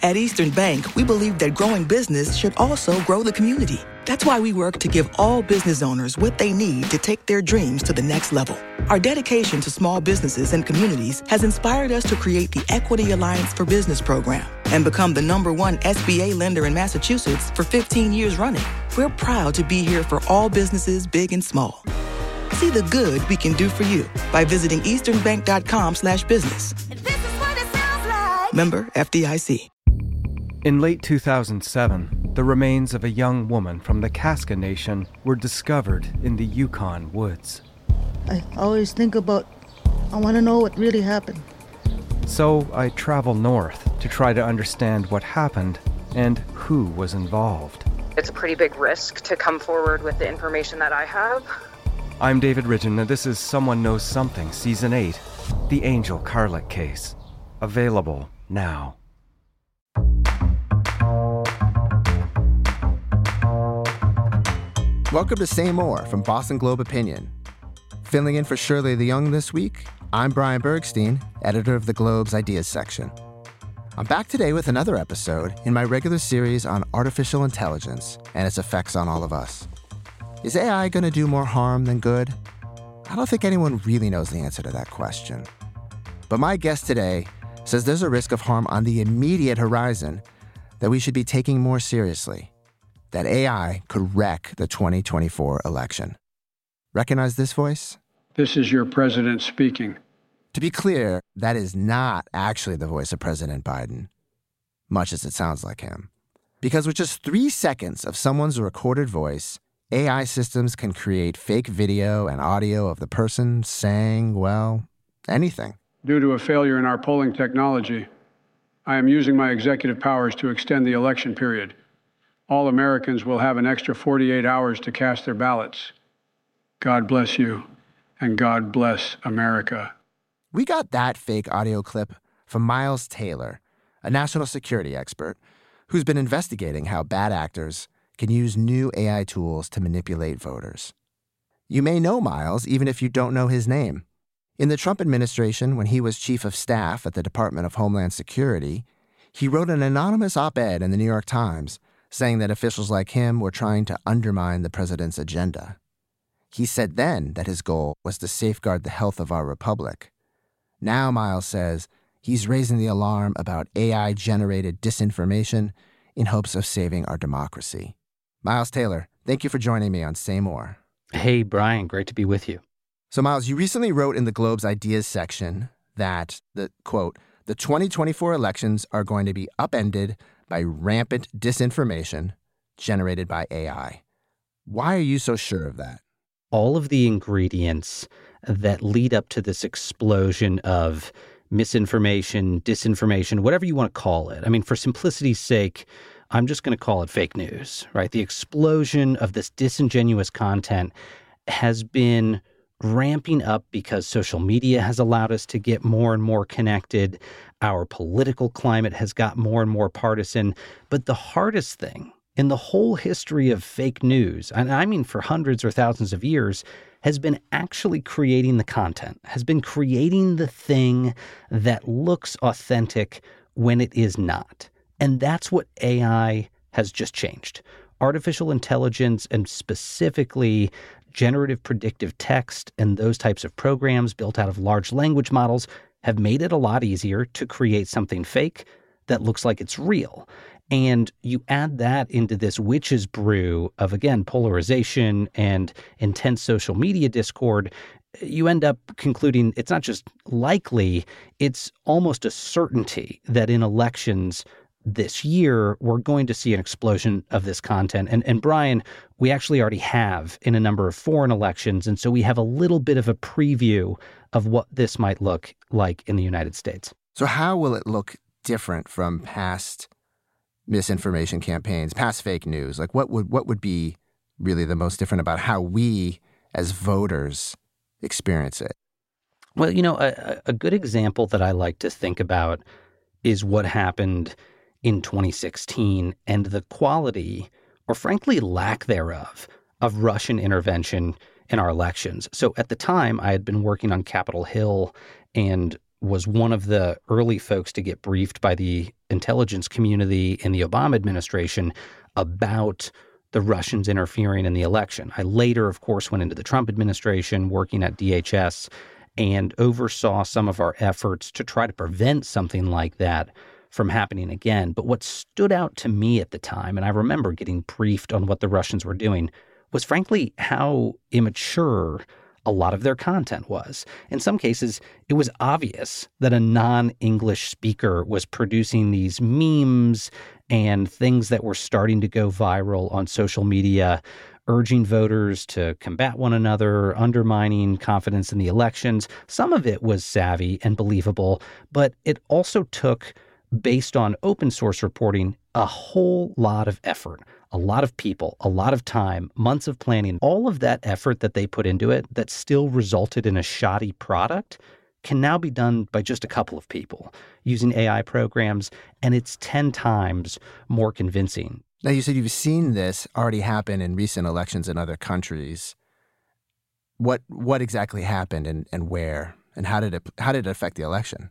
At Eastern Bank, we believe that growing business should also grow the community. That's why we work to give all business owners what they need to take their dreams to the next level. Our dedication to small businesses and communities has inspired us to create the Equity Alliance for Business program and become the number one SBA lender in Massachusetts for 15 years running. We're proud to be here for all businesses, big and small. See the good we can do for you by visiting easternbank.com slash business. Member FDIC. In late 2007, the remains of a young woman from the Kaska Nation were discovered in the Yukon woods. I always think about, I want to know what really happened. So I travel north to try to understand what happened and who was involved. It's a pretty big risk to come forward with the information that I have. I'm David Ridgen, and this is Someone Knows Something, Season 8 The Angel Carlick Case. Available now. Welcome to Say More from Boston Globe Opinion. Filling in for Shirley Leung this week, I'm Brian Bergstein, editor of the Globe's Ideas section. I'm back today with another episode in my regular series on artificial intelligence and its effects on all of us. Is AI going to do more harm than good? I don't think anyone really knows the answer to that question. But my guest today says there's a risk of harm on the immediate horizon that we should be taking more seriously that AI could wreck the 2024 election. Recognize this voice? This is your president speaking. To be clear, that is not actually the voice of President Biden, much as it sounds like him. Because with just three seconds of someone's recorded voice, AI systems can create fake video and audio of the person saying, well, anything. Due to a failure in our polling technology, I am using my executive powers to extend the election period all Americans will have an extra 48 hours to cast their ballots. God bless you, and God bless America. We got that fake audio clip from Miles Taylor, a national security expert who's been investigating how bad actors can use new AI tools to manipulate voters. You may know Miles even if you don't know his name. In the Trump administration, when he was chief of staff at the Department of Homeland Security, he wrote an anonymous op ed in the New York Times saying that officials like him were trying to undermine the president's agenda. He said then that his goal was to safeguard the health of our republic. Now, Miles says he's raising the alarm about AI generated disinformation in hopes of saving our democracy. Miles Taylor, thank you for joining me on Say More. Hey, Brian, great to be with you. So, Miles, you recently wrote in the Globe's Ideas section that the quote, the 2024 elections are going to be upended by rampant disinformation generated by AI. Why are you so sure of that? All of the ingredients that lead up to this explosion of misinformation, disinformation, whatever you want to call it. I mean, for simplicity's sake, I'm just going to call it fake news, right? The explosion of this disingenuous content has been ramping up because social media has allowed us to get more and more connected. Our political climate has got more and more partisan. But the hardest thing in the whole history of fake news, and I mean for hundreds or thousands of years, has been actually creating the content, has been creating the thing that looks authentic when it is not. And that's what AI has just changed. Artificial intelligence, and specifically generative predictive text and those types of programs built out of large language models have made it a lot easier to create something fake that looks like it's real. And you add that into this witch's brew of, again, polarization and intense social media discord, you end up concluding it's not just likely, it's almost a certainty that in elections, this year, we're going to see an explosion of this content. And, and Brian, we actually already have in a number of foreign elections. And so we have a little bit of a preview of what this might look like in the United States. So, how will it look different from past misinformation campaigns, past fake news? Like, what would, what would be really the most different about how we as voters experience it? Well, you know, a, a good example that I like to think about is what happened in 2016 and the quality, or frankly, lack thereof, of Russian intervention in our elections. So at the time, I had been working on Capitol Hill and was one of the early folks to get briefed by the intelligence community in the Obama administration about the Russians interfering in the election. I later, of course, went into the Trump administration working at DHS and oversaw some of our efforts to try to prevent something like that from happening again. But what stood out to me at the time, and I remember getting briefed on what the Russians were doing, was frankly how immature a lot of their content was. In some cases, it was obvious that a non English speaker was producing these memes and things that were starting to go viral on social media, urging voters to combat one another, undermining confidence in the elections. Some of it was savvy and believable, but it also took, based on open source reporting, a whole lot of effort a lot of people, a lot of time, months of planning, all of that effort that they put into it that still resulted in a shoddy product can now be done by just a couple of people using AI programs, and it's 10 times more convincing. Now, you said you've seen this already happen in recent elections in other countries. What, what exactly happened and, and where? And how did, it, how did it affect the election?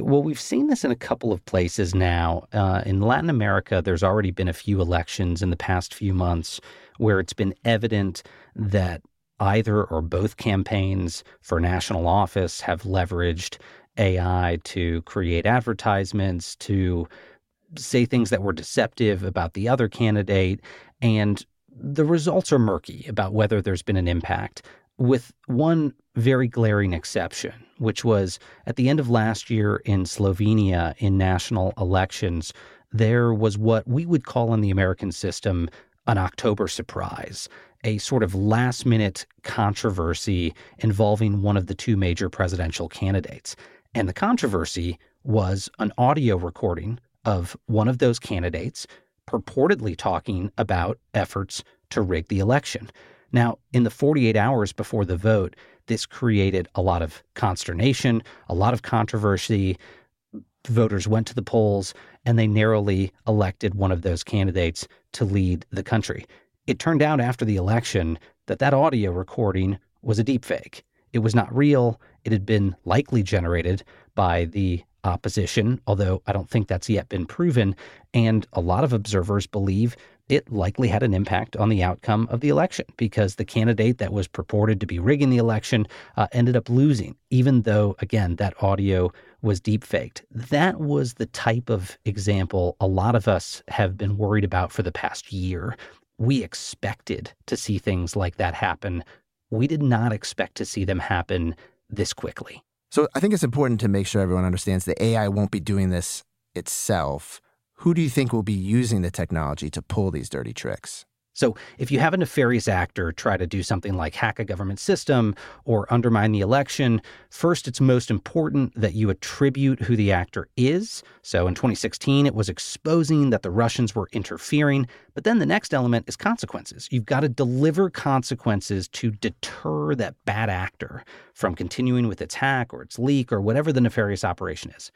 Well, we've seen this in a couple of places now. Uh, in Latin America, there's already been a few elections in the past few months where it's been evident that either or both campaigns for national office have leveraged AI to create advertisements, to say things that were deceptive about the other candidate. And the results are murky about whether there's been an impact with one very glaring exception, which was at the end of last year in Slovenia in national elections, there was what we would call in the American system an October surprise, a sort of last minute controversy involving one of the two major presidential candidates. And the controversy was an audio recording of one of those candidates purportedly talking about efforts to rig the election. Now, in the 48 hours before the vote, this created a lot of consternation, a lot of controversy. Voters went to the polls and they narrowly elected one of those candidates to lead the country. It turned out after the election that that audio recording was a deepfake. It was not real. It had been likely generated by the opposition, although I don't think that's yet been proven. And a lot of observers believe it likely had an impact on the outcome of the election because the candidate that was purported to be rigging the election uh, ended up losing, even though, again, that audio was deepfaked. That was the type of example a lot of us have been worried about for the past year. We expected to see things like that happen. We did not expect to see them happen this quickly. So I think it's important to make sure everyone understands that AI won't be doing this itself who do you think will be using the technology to pull these dirty tricks? So, if you have a nefarious actor try to do something like hack a government system or undermine the election, first it's most important that you attribute who the actor is. So, in 2016, it was exposing that the Russians were interfering. But then the next element is consequences. You've got to deliver consequences to deter that bad actor from continuing with its hack or its leak or whatever the nefarious operation is.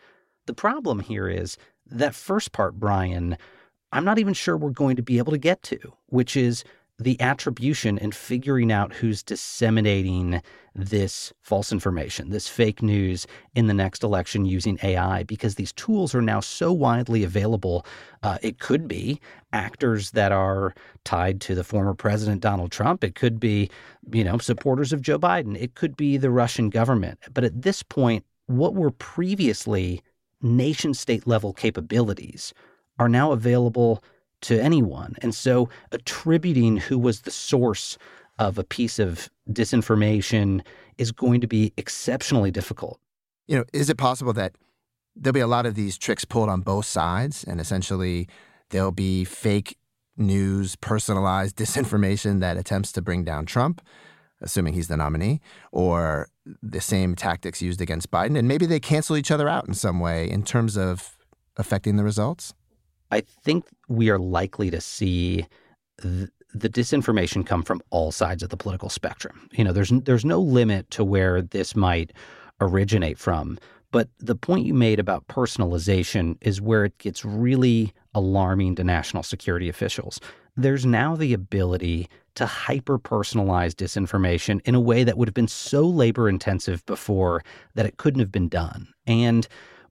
The problem here is that first part, Brian, I'm not even sure we're going to be able to get to, which is the attribution and figuring out who's disseminating this false information, this fake news in the next election using AI, because these tools are now so widely available. Uh, it could be actors that are tied to the former president Donald Trump. It could be, you know, supporters of Joe Biden. It could be the Russian government. But at this point, what were previously nation state level capabilities are now available to anyone. And so attributing who was the source of a piece of disinformation is going to be exceptionally difficult. You know, is it possible that there'll be a lot of these tricks pulled on both sides and essentially there'll be fake news, personalized disinformation that attempts to bring down Trump? Assuming he's the nominee, or the same tactics used against Biden. And maybe they cancel each other out in some way in terms of affecting the results? I think we are likely to see th- the disinformation come from all sides of the political spectrum. You know, there's there's no limit to where this might originate from. But the point you made about personalization is where it gets really alarming to national security officials. There's now the ability to hyper personalize disinformation in a way that would have been so labor intensive before that it couldn't have been done. And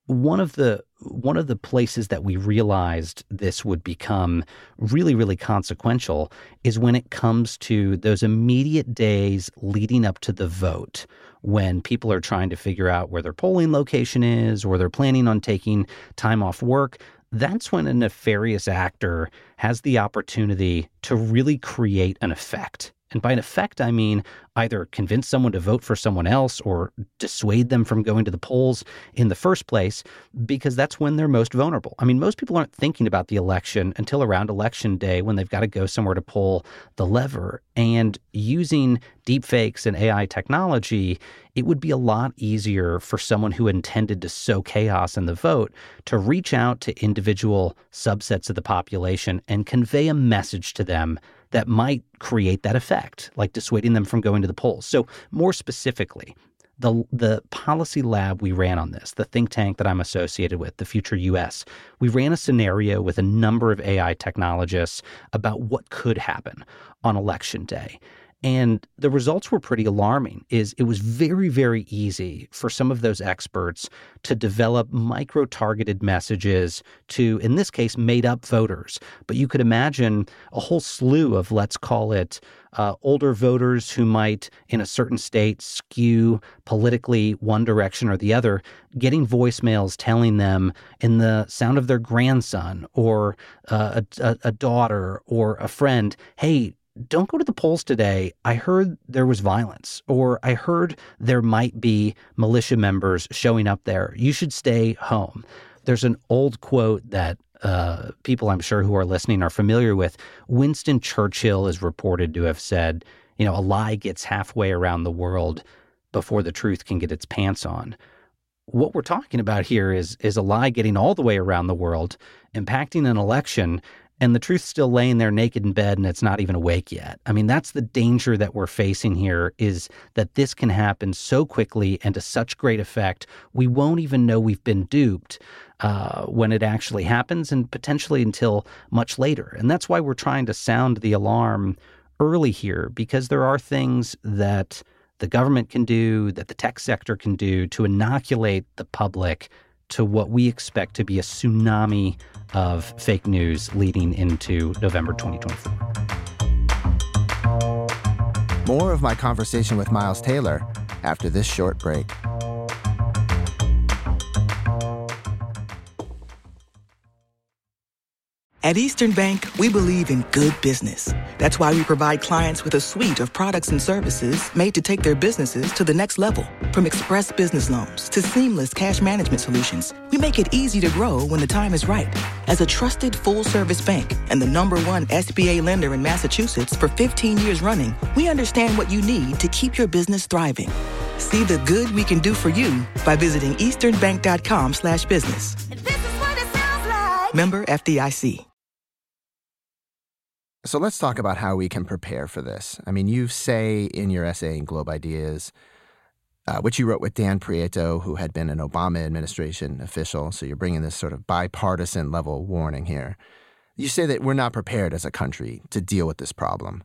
one of the one of the places that we realized this would become really really consequential is when it comes to those immediate days leading up to the vote when people are trying to figure out where their polling location is or they're planning on taking time off work that's when a nefarious actor has the opportunity to really create an effect. And by an effect, I mean either convince someone to vote for someone else or dissuade them from going to the polls in the first place, because that's when they're most vulnerable. I mean, most people aren't thinking about the election until around election day when they've got to go somewhere to pull the lever. And using deepfakes and AI technology, it would be a lot easier for someone who intended to sow chaos in the vote to reach out to individual subsets of the population and convey a message to them that might create that effect, like dissuading them from going to the polls. So, more specifically, the the policy lab we ran on this, the think tank that I'm associated with, the Future US, we ran a scenario with a number of AI technologists about what could happen on election day. And the results were pretty alarming. Is it was very very easy for some of those experts to develop micro targeted messages to in this case made up voters. But you could imagine a whole slew of let's call it uh, older voters who might in a certain state skew politically one direction or the other getting voicemails telling them in the sound of their grandson or uh, a, a daughter or a friend hey don't go to the polls today. I heard there was violence, or I heard there might be militia members showing up there. You should stay home. There's an old quote that uh, people I'm sure who are listening are familiar with. Winston Churchill is reported to have said, you know, a lie gets halfway around the world before the truth can get its pants on. What we're talking about here is is a lie getting all the way around the world, impacting an election, and the truth's still laying there naked in bed and it's not even awake yet. I mean, that's the danger that we're facing here is that this can happen so quickly and to such great effect, we won't even know we've been duped uh, when it actually happens and potentially until much later. And that's why we're trying to sound the alarm early here because there are things that the government can do, that the tech sector can do to inoculate the public to what we expect to be a tsunami of fake news leading into November 2024. More of my conversation with Miles Taylor after this short break. At Eastern Bank, we believe in good business. That's why we provide clients with a suite of products and services made to take their businesses to the next level. From express business loans to seamless cash management solutions, we make it easy to grow when the time is right. As a trusted full service bank and the number one SBA lender in Massachusetts for 15 years running, we understand what you need to keep your business thriving. See the good we can do for you by visiting easternbank.com slash business. Like. Member FDIC. So let's talk about how we can prepare for this. I mean, you say in your essay in Globe Ideas, uh, which you wrote with Dan Prieto, who had been an Obama administration official. So you're bringing this sort of bipartisan level warning here. You say that we're not prepared as a country to deal with this problem.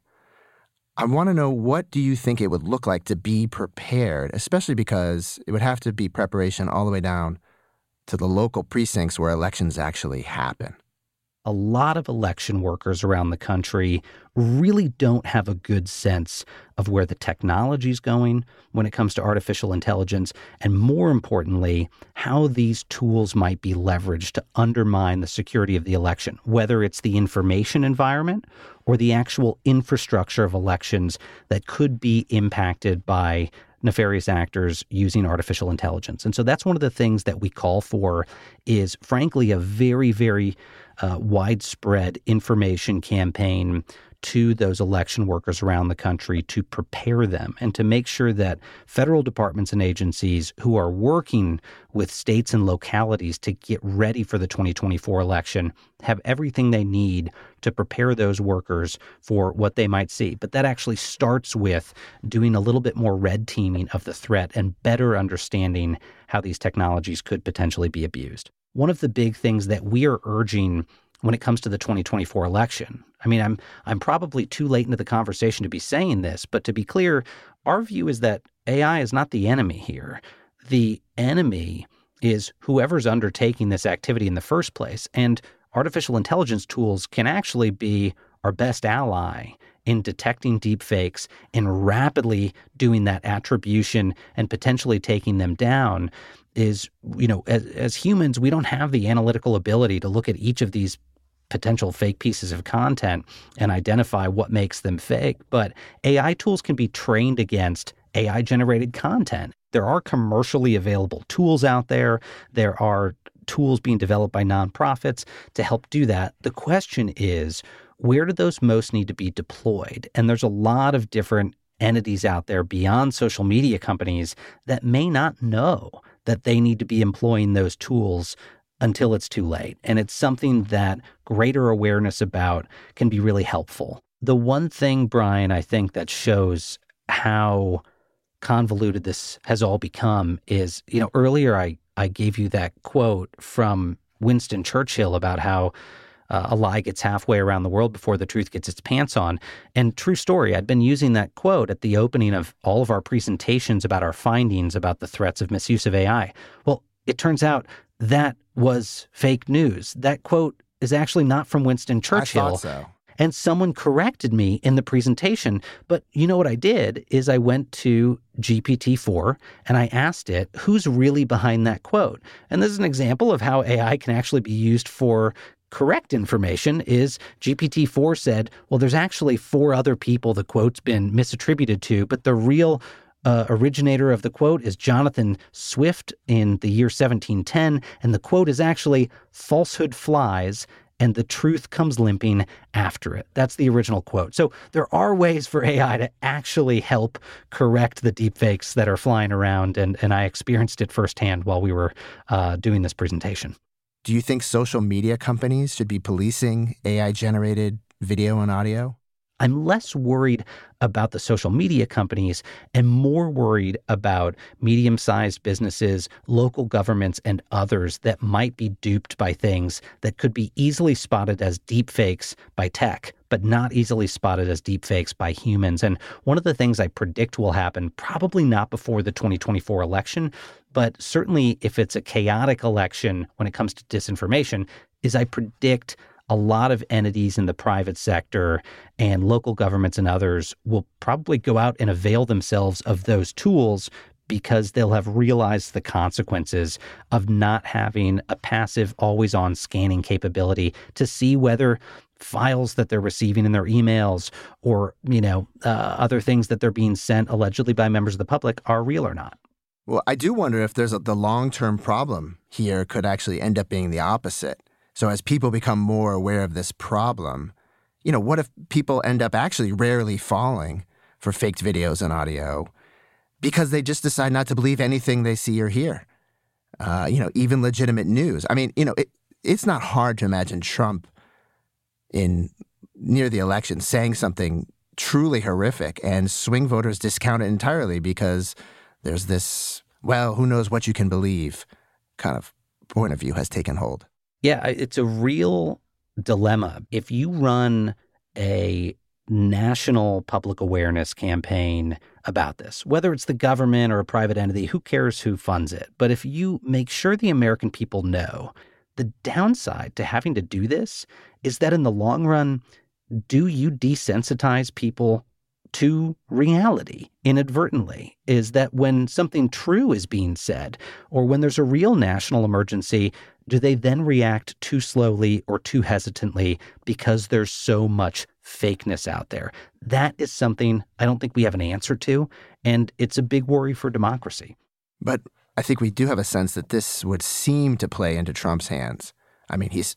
I want to know what do you think it would look like to be prepared, especially because it would have to be preparation all the way down to the local precincts where elections actually happen a lot of election workers around the country really don't have a good sense of where the technology is going when it comes to artificial intelligence, and more importantly, how these tools might be leveraged to undermine the security of the election, whether it's the information environment or the actual infrastructure of elections that could be impacted by nefarious actors using artificial intelligence. And so that's one of the things that we call for is frankly a very very uh, widespread information campaign to those election workers around the country to prepare them and to make sure that federal departments and agencies who are working with states and localities to get ready for the 2024 election have everything they need to prepare those workers for what they might see. But that actually starts with doing a little bit more red teaming of the threat and better understanding how these technologies could potentially be abused. One of the big things that we are urging when it comes to the 2024 election. I mean, I'm I'm probably too late into the conversation to be saying this, but to be clear, our view is that AI is not the enemy here. The enemy is whoever's undertaking this activity in the first place. And artificial intelligence tools can actually be our best ally in detecting deepfakes and rapidly doing that attribution and potentially taking them down is you know as, as humans we don't have the analytical ability to look at each of these potential fake pieces of content and identify what makes them fake. But ai tools can be trained against ai generated content. There are commercially available tools out there. There are tools being developed by nonprofits to help do that. The question is where do those most need to be deployed and there's a lot of different entities out there beyond social media companies that may not know that they need to be employing those tools until it's too late. And it's something that greater awareness about can be really helpful. The one thing, Brian, I think that shows how convoluted this has all become is, you know, earlier I, I gave you that quote from Winston Churchill about how uh, a lie gets halfway around the world before the truth gets its pants on. And true story, I'd been using that quote at the opening of all of our presentations about our findings about the threats of misuse of AI. Well, it turns out that was fake news. That quote is actually not from Winston Churchill. I thought so. And someone corrected me in the presentation. But you know what I did is I went to GPT-4 and I asked it, who's really behind that quote? And this is an example of how AI can actually be used for correct information is GPT-4 said, well, there's actually four other people the quote's been misattributed to, but the real uh, originator of the quote is Jonathan Swift in the year 1710, and the quote is actually falsehood flies and the truth comes limping after it. That's the original quote. So there are ways for AI to actually help correct the deepfakes that are flying around, and, and I experienced it firsthand while we were uh, doing this presentation. Do you think social media companies should be policing AI generated video and audio? I'm less worried about the social media companies and more worried about medium sized businesses, local governments, and others that might be duped by things that could be easily spotted as deepfakes by tech, but not easily spotted as deepfakes by humans. And one of the things I predict will happen, probably not before the 2024 election, but certainly if it's a chaotic election when it comes to disinformation, is I predict a lot of entities in the private sector and local governments and others will probably go out and avail themselves of those tools because they'll have realized the consequences of not having a passive, always on scanning capability to see whether files that they're receiving in their emails or you know uh, other things that they're being sent allegedly by members of the public are real or not well i do wonder if there's a, the long-term problem here could actually end up being the opposite so as people become more aware of this problem, you know, what if people end up actually rarely falling for faked videos and audio because they just decide not to believe anything they see or hear? Uh, you know, even legitimate news. I mean, you know, it, it's not hard to imagine Trump in near the election saying something truly horrific and swing voters discount it entirely because there's this, well, who knows what you can believe kind of point of view has taken hold. Yeah, it's a real dilemma. If you run a national public awareness campaign about this, whether it's the government or a private entity, who cares who funds it? But if you make sure the American people know, the downside to having to do this is that in the long run, do you desensitize people to reality inadvertently is that when something true is being said or when there's a real national emergency, do they then react too slowly or too hesitantly because there's so much fakeness out there? That is something I don't think we have an answer to, and it's a big worry for democracy. But I think we do have a sense that this would seem to play into Trump's hands. I mean, he's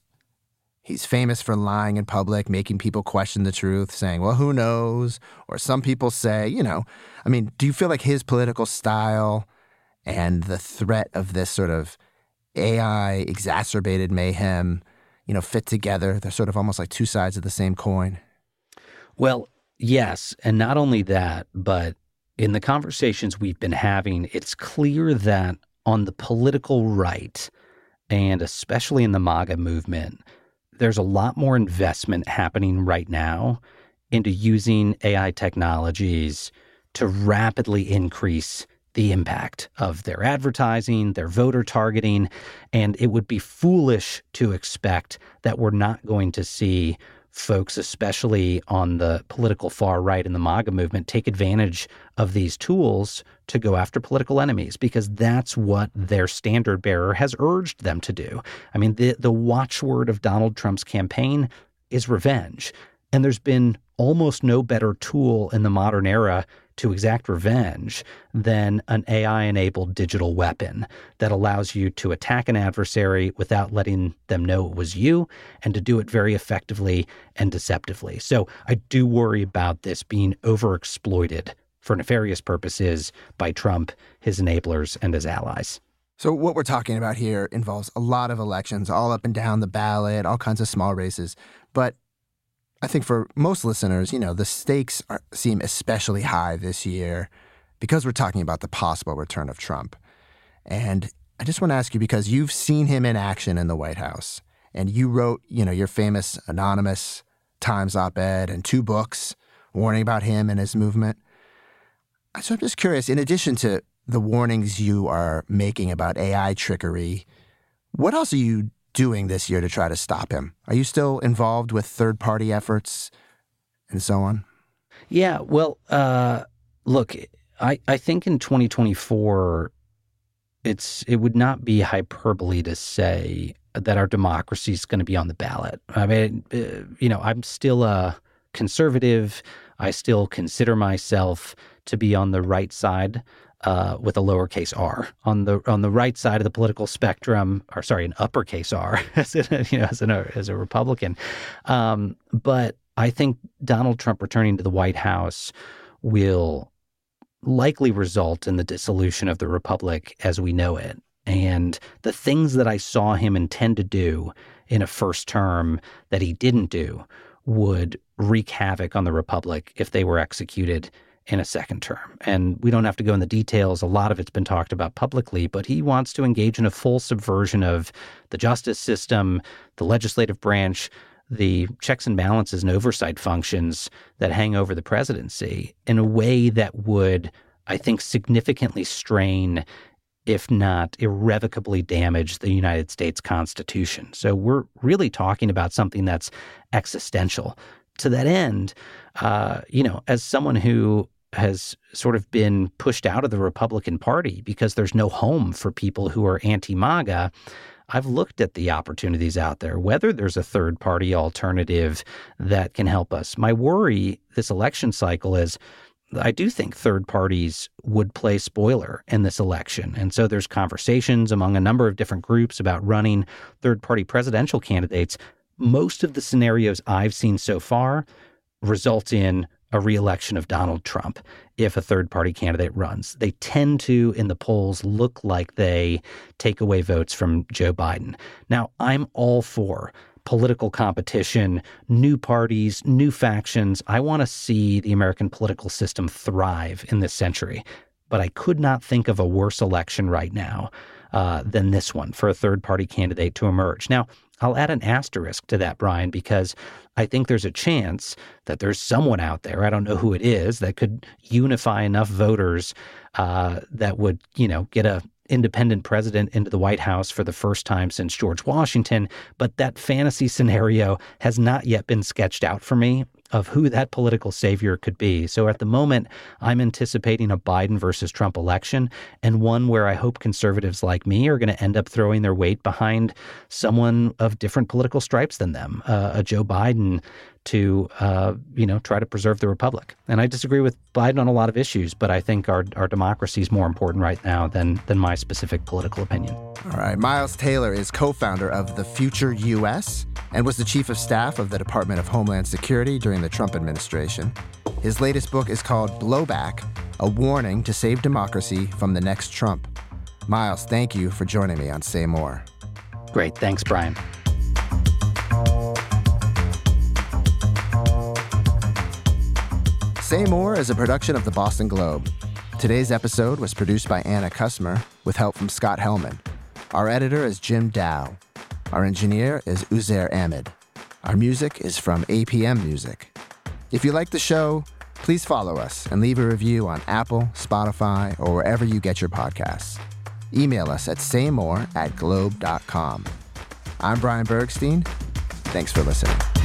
He's famous for lying in public, making people question the truth, saying, well, who knows? Or some people say, you know, I mean, do you feel like his political style and the threat of this sort of AI exacerbated mayhem, you know, fit together? They're sort of almost like two sides of the same coin. Well, yes. And not only that, but in the conversations we've been having, it's clear that on the political right, and especially in the MAGA movement, there's a lot more investment happening right now into using AI technologies to rapidly increase the impact of their advertising, their voter targeting, and it would be foolish to expect that we're not going to see folks, especially on the political far right in the MAGA movement, take advantage of these tools to go after political enemies because that's what their standard bearer has urged them to do. I mean, the, the watchword of Donald Trump's campaign is revenge. And there's been almost no better tool in the modern era to exact revenge than an AI enabled digital weapon that allows you to attack an adversary without letting them know it was you and to do it very effectively and deceptively. So I do worry about this being overexploited for nefarious purposes by Trump, his enablers, and his allies. So, what we're talking about here involves a lot of elections, all up and down the ballot, all kinds of small races. But I think for most listeners, you know, the stakes are, seem especially high this year because we're talking about the possible return of Trump. And I just want to ask you because you've seen him in action in the White House and you wrote, you know, your famous anonymous Times op-ed and two books warning about him and his movement. Uh, so I'm just curious, in addition to the warnings you are making about AI trickery, what else are you doing this year to try to stop him? Are you still involved with third party efforts and so on? Yeah, well, uh, look, I, I think in 2024, it's it would not be hyperbole to say that our democracy is going to be on the ballot. I mean, uh, you know, I'm still a conservative. I still consider myself to be on the right side uh, with a lowercase r on the on the right side of the political spectrum, or sorry, an uppercase r as a, you know as an as a Republican. Um, but I think Donald Trump returning to the White House will likely result in the dissolution of the republic as we know it. And the things that I saw him intend to do in a first term that he didn't do would wreak havoc on the republic if they were executed in a second term. And we don't have to go in the details. A lot of it's been talked about publicly, but he wants to engage in a full subversion of the justice system, the legislative branch, the checks and balances and oversight functions that hang over the presidency in a way that would, I think, significantly strain, if not irrevocably damage, the United States Constitution. So we're really talking about something that's existential. To that end, uh, you know, as someone who has sort of been pushed out of the Republican Party because there's no home for people who are anti MAGA. I've looked at the opportunities out there, whether there's a third party alternative that can help us. My worry this election cycle is I do think third parties would play spoiler in this election. And so there's conversations among a number of different groups about running third party presidential candidates. Most of the scenarios I've seen so far result in a reelection of Donald Trump if a third party candidate runs. They tend to, in the polls, look like they take away votes from Joe Biden. Now, I'm all for political competition, new parties, new factions. I want to see the American political system thrive in this century. But I could not think of a worse election right now uh, than this one for a third party candidate to emerge. Now, I'll add an asterisk to that, Brian, because I think there's a chance that there's someone out there, I don't know who it is, that could unify enough voters uh, that would, you know, get a independent president into the White House for the first time since George Washington. But that fantasy scenario has not yet been sketched out for me of who that political savior could be. So at the moment, I'm anticipating a Biden versus Trump election and one where I hope conservatives like me are going to end up throwing their weight behind someone of different political stripes than them, uh, a Joe Biden to uh, you know try to preserve the republic. And I disagree with Biden on a lot of issues, but I think our our democracy is more important right now than than my specific political opinion. All right, Miles Taylor is co-founder of the Future U.S. and was the chief of staff of the Department of Homeland Security during the Trump administration. His latest book is called Blowback: A Warning to Save Democracy from the Next Trump. Miles, thank you for joining me on Say More. Great, thanks, Brian. Say More is a production of the Boston Globe. Today's episode was produced by Anna Kusmer with help from Scott Helman. Our editor is Jim Dao. Our engineer is Uzair Ahmed. Our music is from APM Music. If you like the show, please follow us and leave a review on Apple, Spotify, or wherever you get your podcasts. Email us at saymore at globe.com. I'm Brian Bergstein. Thanks for listening.